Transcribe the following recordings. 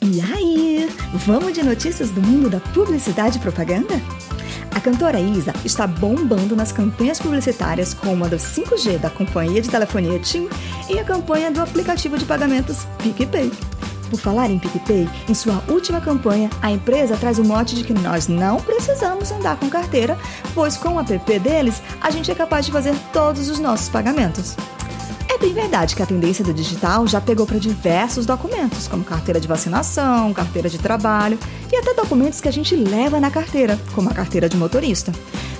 E aí, vamos de notícias do mundo da publicidade e propaganda? A cantora Isa está bombando nas campanhas publicitárias como a do 5G da companhia de telefonia TIM e a campanha do aplicativo de pagamentos PicPay. Por falar em PicPay, em sua última campanha, a empresa traz o mote de que nós não precisamos andar com carteira, pois com o app deles a gente é capaz de fazer todos os nossos pagamentos. É bem verdade que a tendência do digital já pegou para diversos documentos, como carteira de vacinação, carteira de trabalho e até documentos que a gente leva na carteira, como a carteira de motorista.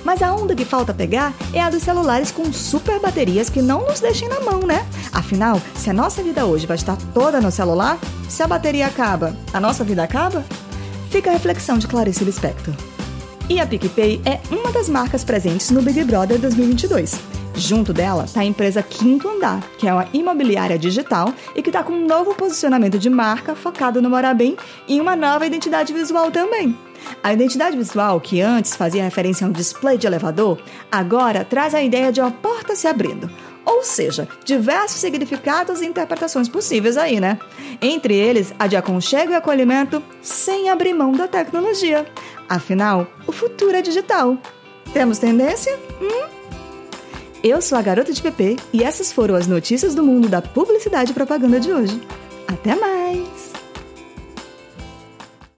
Mas a onda que falta pegar é a dos celulares com super baterias que não nos deixem na mão, né? Afinal, se a nossa vida hoje vai estar toda no celular, se a bateria acaba, a nossa vida acaba? Fica a reflexão de Clarice Lispector. E a PicPay é uma das marcas presentes no Big Brother 2022. Junto dela está a empresa Quinto Andar, que é uma imobiliária digital e que está com um novo posicionamento de marca focado no morar bem e uma nova identidade visual também. A identidade visual, que antes fazia referência a um display de elevador, agora traz a ideia de uma porta se abrindo. Ou seja, diversos significados e interpretações possíveis aí, né? Entre eles, a de aconchego e acolhimento sem abrir mão da tecnologia. Afinal, o futuro é digital. Temos tendência? Hum? Eu sou a Garota de PP e essas foram as notícias do mundo da publicidade e propaganda de hoje. Até mais!